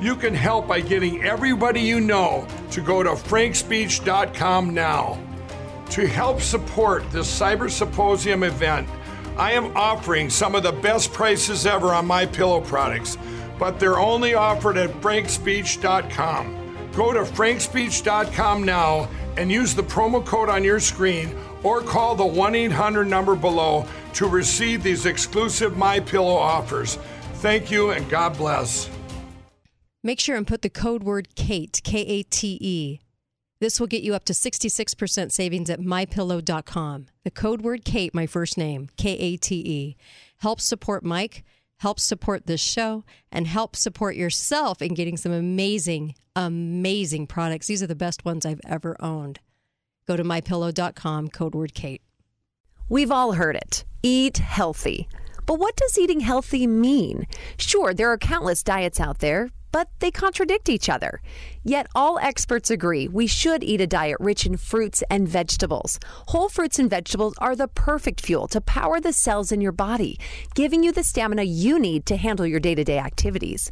You can help by getting everybody you know to go to frankspeech.com now. To help support this Cyber Symposium event, I am offering some of the best prices ever on my pillow products, but they're only offered at frankspeech.com. Go to frankspeech.com now and use the promo code on your screen or call the 1-800 number below to receive these exclusive My Pillow offers. Thank you and God bless. Make sure and put the code word KATE, K A T E. This will get you up to 66% savings at mypillow.com. The code word KATE, my first name, K A T E. Help support Mike, help support this show, and help support yourself in getting some amazing, amazing products. These are the best ones I've ever owned. Go to mypillow.com, code word KATE. We've all heard it eat healthy. But what does eating healthy mean? Sure, there are countless diets out there, but they contradict each other. Yet all experts agree we should eat a diet rich in fruits and vegetables. Whole fruits and vegetables are the perfect fuel to power the cells in your body, giving you the stamina you need to handle your day to day activities.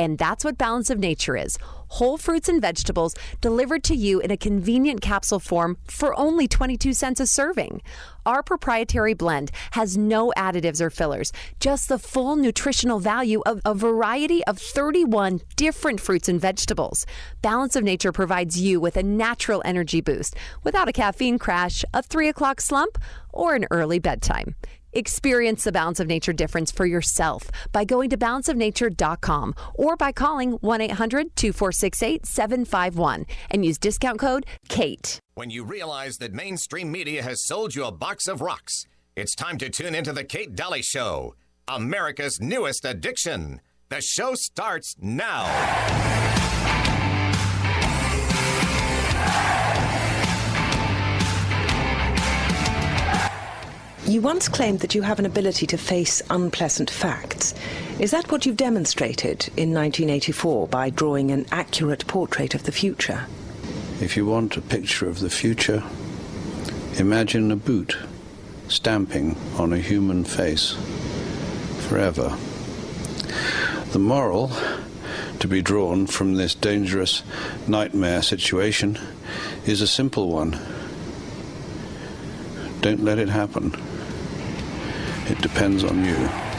And that's what Balance of Nature is whole fruits and vegetables delivered to you in a convenient capsule form for only 22 cents a serving. Our proprietary blend has no additives or fillers, just the full nutritional value of a variety of 31 different fruits and vegetables. Balance of Nature provides you with a natural energy boost without a caffeine crash, a 3 o'clock slump, or an early bedtime. Experience the Balance of Nature difference for yourself by going to balanceofnature.com or by calling 1 800 246 8751 and use discount code KATE. When you realize that mainstream media has sold you a box of rocks, it's time to tune into the Kate Dalley Show, America's newest addiction. The show starts now. You once claimed that you have an ability to face unpleasant facts. Is that what you've demonstrated in 1984 by drawing an accurate portrait of the future? If you want a picture of the future, imagine a boot stamping on a human face forever. The moral to be drawn from this dangerous nightmare situation is a simple one. Don't let it happen. It depends on you.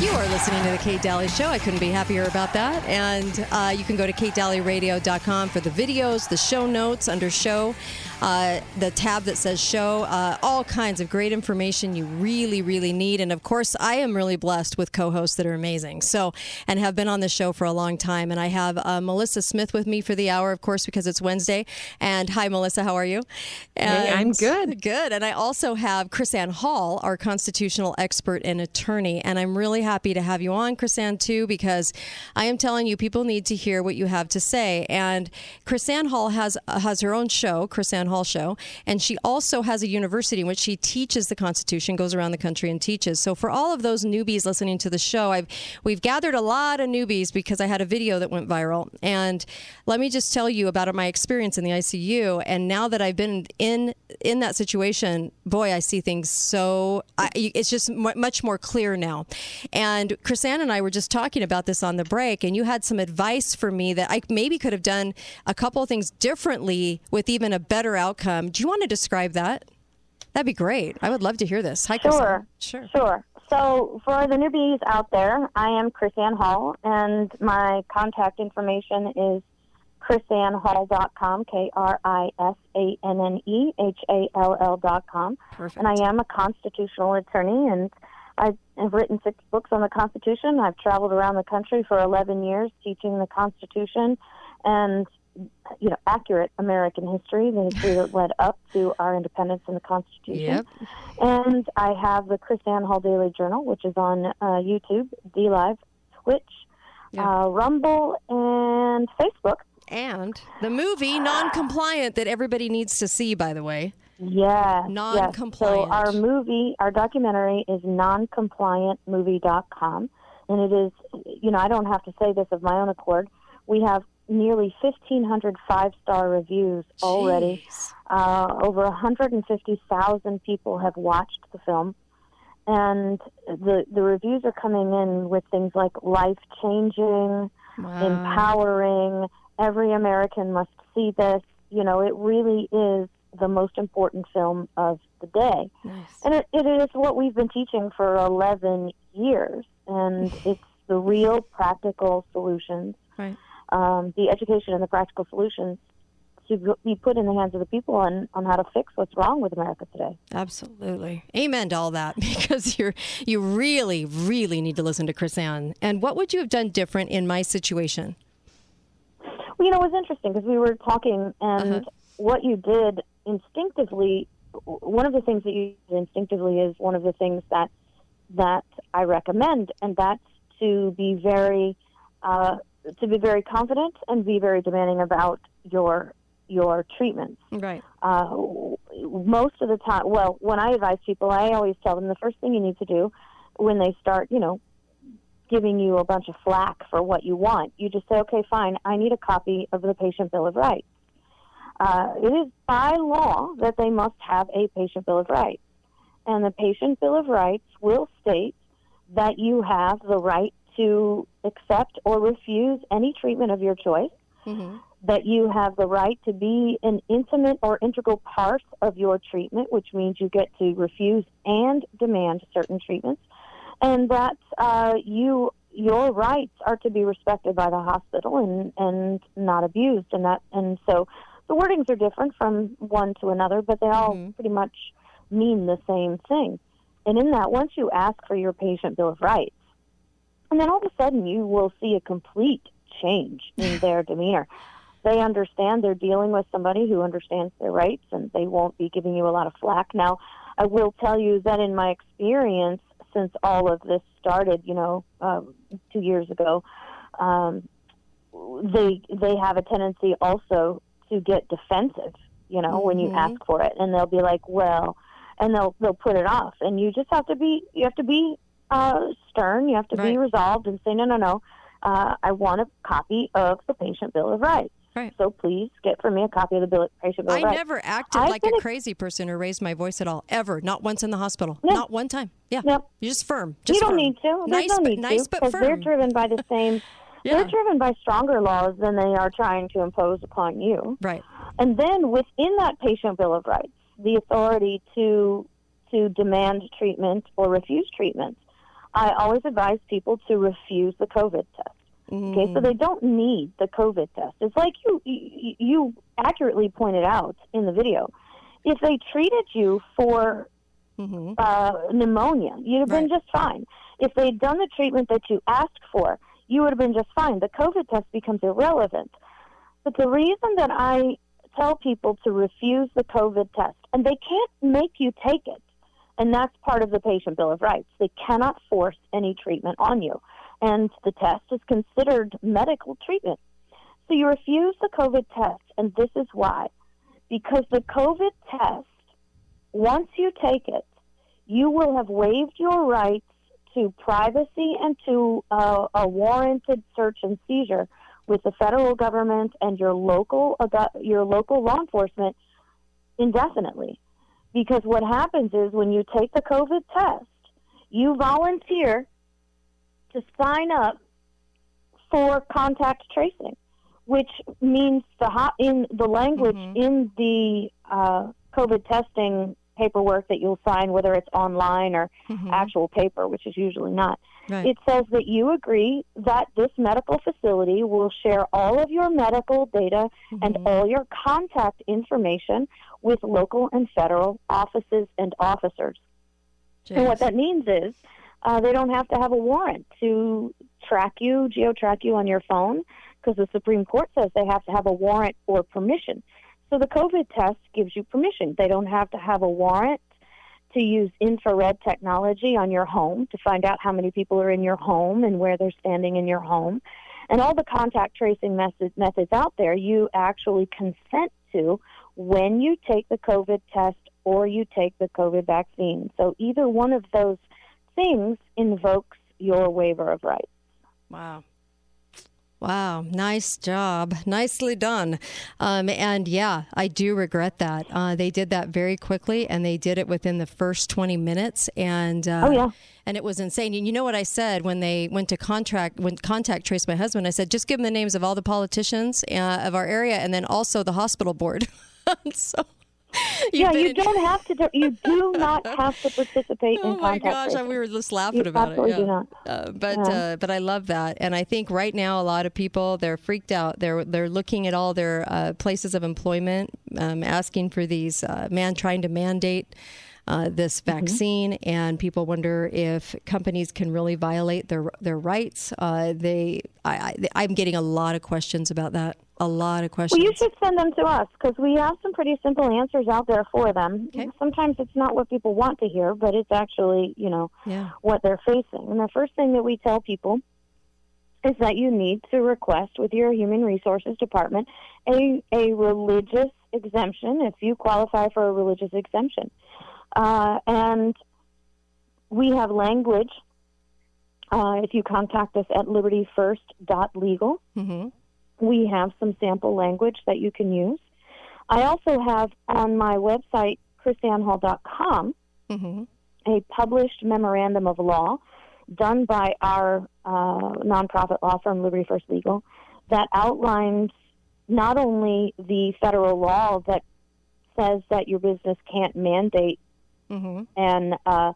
You are listening to the Kate Dalley Show. I couldn't be happier about that. And uh, you can go to katedalleyradio.com for the videos, the show notes under show, uh, the tab that says show, uh, all kinds of great information you really, really need. And of course, I am really blessed with co hosts that are amazing. So, and have been on the show for a long time. And I have uh, Melissa Smith with me for the hour, of course, because it's Wednesday. And hi, Melissa, how are you? Hey, I'm good. Good. And I also have KrisAnne Hall, our constitutional expert and attorney. And I'm really happy to have you on, KrisAnne, too, because I am telling you, people need to hear what you have to say. And KrisAnne Hall has, uh, has her own show, KrisAnne Hall Show. And she also has a university in which she teaches the Constitution, goes around the country and teaches. So for all of those newbies listening to the show, I've we've gathered a lot of newbies because I had a video that went viral. And let me just tell you about my experience in the ICU. And now that I've been in in that situation, boy, I see things so. I, it's just much more clear now. KrisAnne and I were just talking about this on the break, and you had some advice for me that I maybe could have done a couple of things differently with even a better outcome. Do you want to describe that? That'd be great. I would love to hear this. Hi, Sure. Sure. Sure. So, for the newbies out there, I am KrisAnne Hall, and my contact information is krisannehall.com, K R I S A N N E H A L L.com. Perfect. And I am a constitutional attorney, and I have written six books on the Constitution. I've traveled around the country for 11 years teaching the Constitution and you know accurate American history, the history that led up to our independence and the Constitution. Yep. And I have the KrisAnne Hall Daily Journal, which is on uh, YouTube, DLive, Twitch, uh, Rumble, and Facebook. And the movie Non-Compliant that everybody needs to see, by the way. Yeah. Non-compliant. So our movie, our documentary is noncompliantmovie.com. And it is, you know, I don't have to say this of my own accord. We have nearly 1,500 five star reviews already. Uh, over 150,000 people have watched the film. And the, the reviews are coming in with things like life changing, empowering, every American must see this. You know, it really is the most important film of the day. Nice. And it, it is what we've been teaching for 11 years. And it's the real practical solutions, Right. um, the education and the practical solutions to be put in the hands of the people on, on how to fix what's wrong with America today. Absolutely. Amen to all that because you're you really, really need to listen to KrisAnne. And what would you have done different in my situation? Well, you know, it was interesting because we were talking, and what you did instinctively, one of the things that you instinctively is one of the things that that I recommend, and that's to be very uh, to be very confident and be very demanding about your your treatments. Right. Uh, most of the time, well, when I advise people, I always tell them the first thing you need to do when they start, you know, giving you a bunch of flack for what you want, you just say, okay, fine, I need a copy of the Patient Bill of Rights. Uh, it is by law that they must have a Patient Bill of Rights. And the Patient Bill of Rights will state that you have the right to accept or refuse any treatment of your choice that you have the right to be an intimate or integral part of your treatment, which means you get to refuse and demand certain treatments, and that uh, you your rights are to be respected by the hospital and and not abused, and that and so the wordings are different from one to another, but they all pretty much mean the same thing. And in that, once you ask for your patient bill of rights, and then all of a sudden you will see a complete change in their demeanor. They understand they're dealing with somebody who understands their rights and they won't be giving you a lot of flack. Now, I will tell you that in my experience, since all of this started, you know, uh, two years ago, um, they they have a tendency also to get defensive, you know, when you ask for it, and they'll be like, well, and they'll they'll put it off, and you just have to be you have to be uh, stern, you have to be resolved, and say, no, no, no, uh, I want a copy of the patient bill of rights. Right. So please get for me a copy of the bill, patient bill I of rights. never acted I've like a ex- crazy person or raised my voice at all, ever. Not once in the hospital. Yeah. Not one time. Yeah. Yep. You're just firm. Just you don't firm. need to. There's Nice, no but need nice, to but because they're driven by the same. Yeah. They're driven by stronger laws than they are trying to impose upon you. Right. And then within that patient bill of rights, the authority to to demand treatment or refuse treatment. I always advise people to refuse the COVID test. Okay, so they don't need the COVID test. It's like you, you you accurately pointed out in the video. If they treated you for uh, pneumonia, you'd have been just fine. If they'd done the treatment that you asked for, you would have been just fine. The COVID test becomes irrelevant. But the reason that I tell people to refuse the COVID test, and they can't make you take it, and that's part of the patient bill of rights. They cannot force any treatment on you, and the test is considered medical treatment. So you refuse the COVID test, and this is why. Because the COVID test, once you take it, you will have waived your rights to privacy and to uh, a warranted search and seizure with the federal government and your local uh, your local law enforcement indefinitely. Because what happens is when you take the COVID test, you volunteer to sign up for contact tracing, which means the hot, in the language in the uh, COVID testing paperwork that you'll sign, whether it's online or actual paper, which is usually not. Right. It says that you agree that this medical facility will share all of your medical data and all your contact information with local and federal offices and officers. And what that means is uh, they don't have to have a warrant to track you, geotrack you on your phone, because the Supreme Court says they have to have a warrant or permission. So the COVID test gives you permission. They don't have to have a warrant to use infrared technology on your home to find out how many people are in your home and where they're standing in your home. And all the contact tracing methods, methods out there, you actually consent to when you take the COVID test or you take the COVID vaccine. So either one of those things invokes your waiver of rights. Wow. Wow, nice job. Nicely done. Um, and yeah, I do regret that. Uh, they did that very quickly and they did it within the first 20 minutes. And, uh, oh, yeah. And it was insane. And you know what I said when they went to contract, when contact trace my husband, I said, just give them the names of all the politicians uh, of our area and then also the hospital board. so yeah, you don't have to. Do, you do not have to participate oh in contact. Oh my gosh, we were just laughing you about it. Yeah. Do not. Uh, but yeah. uh, but I love that, and I think right now a lot of people they're freaked out. They're they're looking at all their uh, places of employment, um, asking for these uh, man trying to mandate. Uh, this Mm-hmm. vaccine, mm-hmm. and people wonder if companies can really violate their their rights. Uh, they, I, I, I'm getting a lot of questions about that. A lot of questions. Well, you should send them to us because we have some pretty simple answers out there for them. Okay. Sometimes it's not what people want to hear, but it's actually, you know, yeah. what they're facing. And the first thing that we tell people is that you need to request with your Human Resources Department a, a religious exemption if you qualify for a religious exemption. Uh, and we have language. Uh, if you contact us at libertyfirst.legal, mm-hmm. we have some sample language that you can use. I also have on my website, krisannehall.com, mm-hmm. a published memorandum of law done by our uh, nonprofit law firm, Liberty First Legal, that outlines not only the federal law that says that your business can't mandate mm-hmm. an uh,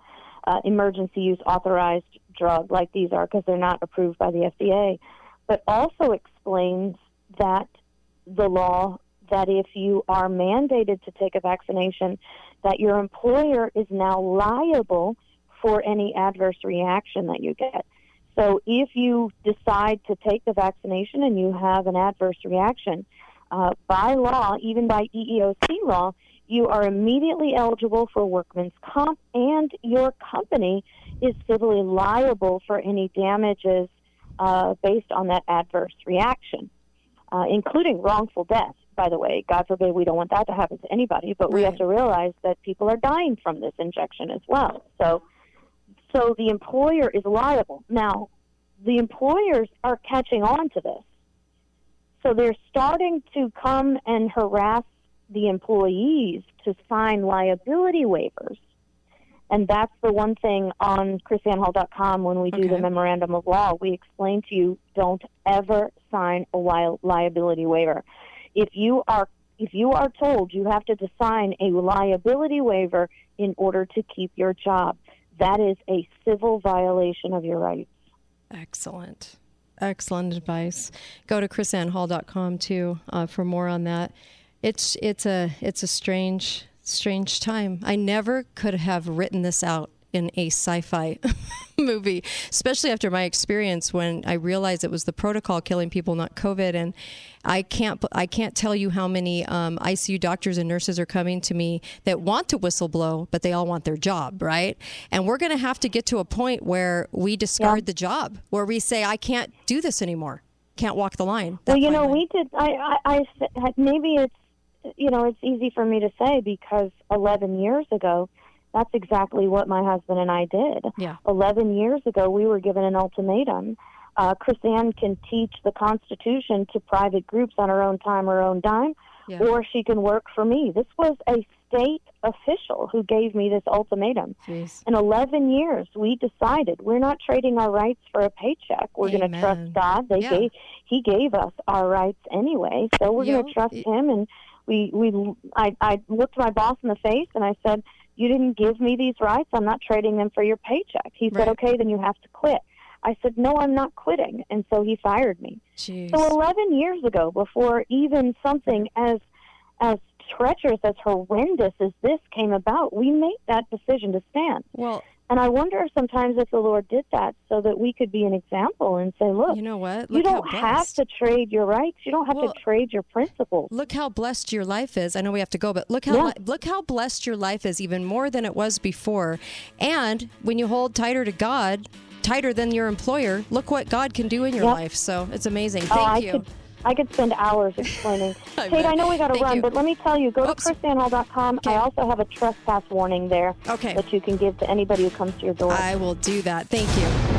uh, emergency use authorized drug like these are because they're not approved by the FDA, but also explains that the law that if you are mandated to take a vaccination, that your employer is now liable for any adverse reaction that you get. So if you decide to take the vaccination and you have an adverse reaction, uh, by law, even by EEOC law, you are immediately eligible for workman's comp, and your company is civilly liable for any damages uh, based on that adverse reaction, uh, including wrongful death. By the way, God forbid we don't want that to happen to anybody, but we have to realize that people are dying from this injection as well. So, so the employer is liable. Now, the employers are catching on to this. So they're starting to come and harass the employees to sign liability waivers. And that's the one thing on krisannehall.com when we do Okay. the memorandum of law. We explain to you don't ever sign a li- liability waiver. If you are if you are told you have to sign a liability waiver in order to keep your job, that is a civil violation of your rights. Excellent. Excellent advice. Go to krisannehall.com too uh, for more on that. It's it's a it's a strange strange time. I never could have written this out in a sci-fi movie, especially after my experience when I realized it was the protocol killing people, not COVID. And I can't I can't tell you how many um, ICU doctors and nurses are coming to me that want to whistleblow, but they all want their job, right? And we're going to have to get to a point where we discard the job, where we say I can't do this anymore, can't walk the line. Well, you know, line. we did. I, I, I maybe it's, you know, it's easy for me to say because 11 years ago, that's exactly what my husband and I did. Yeah. 11 years ago, we were given an ultimatum. Uh, KrisAnne can teach the Constitution to private groups on her own time, her own dime, Yeah. or she can work for me. This was a state official who gave me this ultimatum. Jeez. In 11 years, we decided we're not trading our rights for a paycheck. We're going to trust God. They Yeah. gave He gave us our rights anyway, so we're going to trust it- Him. And we we I I looked my boss in the face and I said, "You didn't give me these rights. I'm not trading them for your paycheck." He Right. said, "Okay, then you have to quit." I said, "No, I'm not quitting," and so he fired me. Jeez. So 11 years ago, before even something as as treacherous as horrendous as this came about, we made that decision to stand. well, And I wonder sometimes if the Lord did that so that we could be an example and say, look, You know what? you Look how don't have to trade your rights. You don't have Well- to trade your principles. Look how blessed your life is. I know we have to go, but look how Yeah. look how blessed your life is, even more than it was before. And when you hold tighter to God, tighter than your employer, look what God can do in your Yep. life. So it's amazing. Oh, Thank oh, you. could I could spend hours explaining. Kate, bet. I know we got to run, you. but let me tell you, go Oops. to krisannehall.com. Okay. I also have a trespass warning there Okay. that you can give to anybody who comes to your door. I will do that. Thank you.